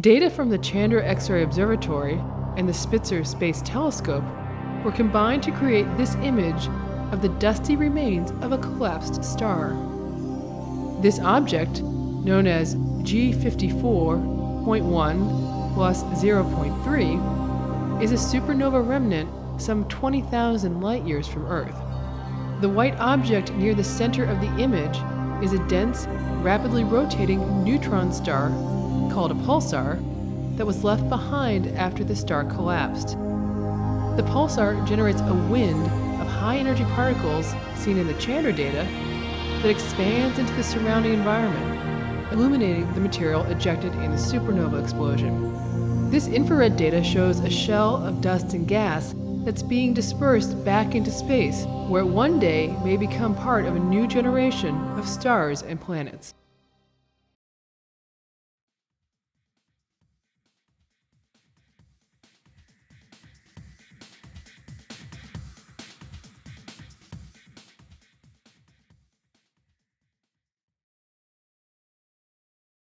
Data from the Chandra X ray Observatory and the Spitzer Space Telescope were combined to create this image of the dusty remains of a collapsed star. This object, known as G54.1 plus 0.3, is a supernova remnant some 20,000 light years from Earth. The white object near the center of the image is a dense, rapidly rotating neutron star called a pulsar that was left behind after the star collapsed. The pulsar generates a wind of high energy particles seen in the Chandra data that expands into the surrounding environment, illuminating the material ejected in the supernova explosion. This infrared data shows a shell of dust and gas that's being dispersed back into space, where one day may become part of a new generation of stars and planets.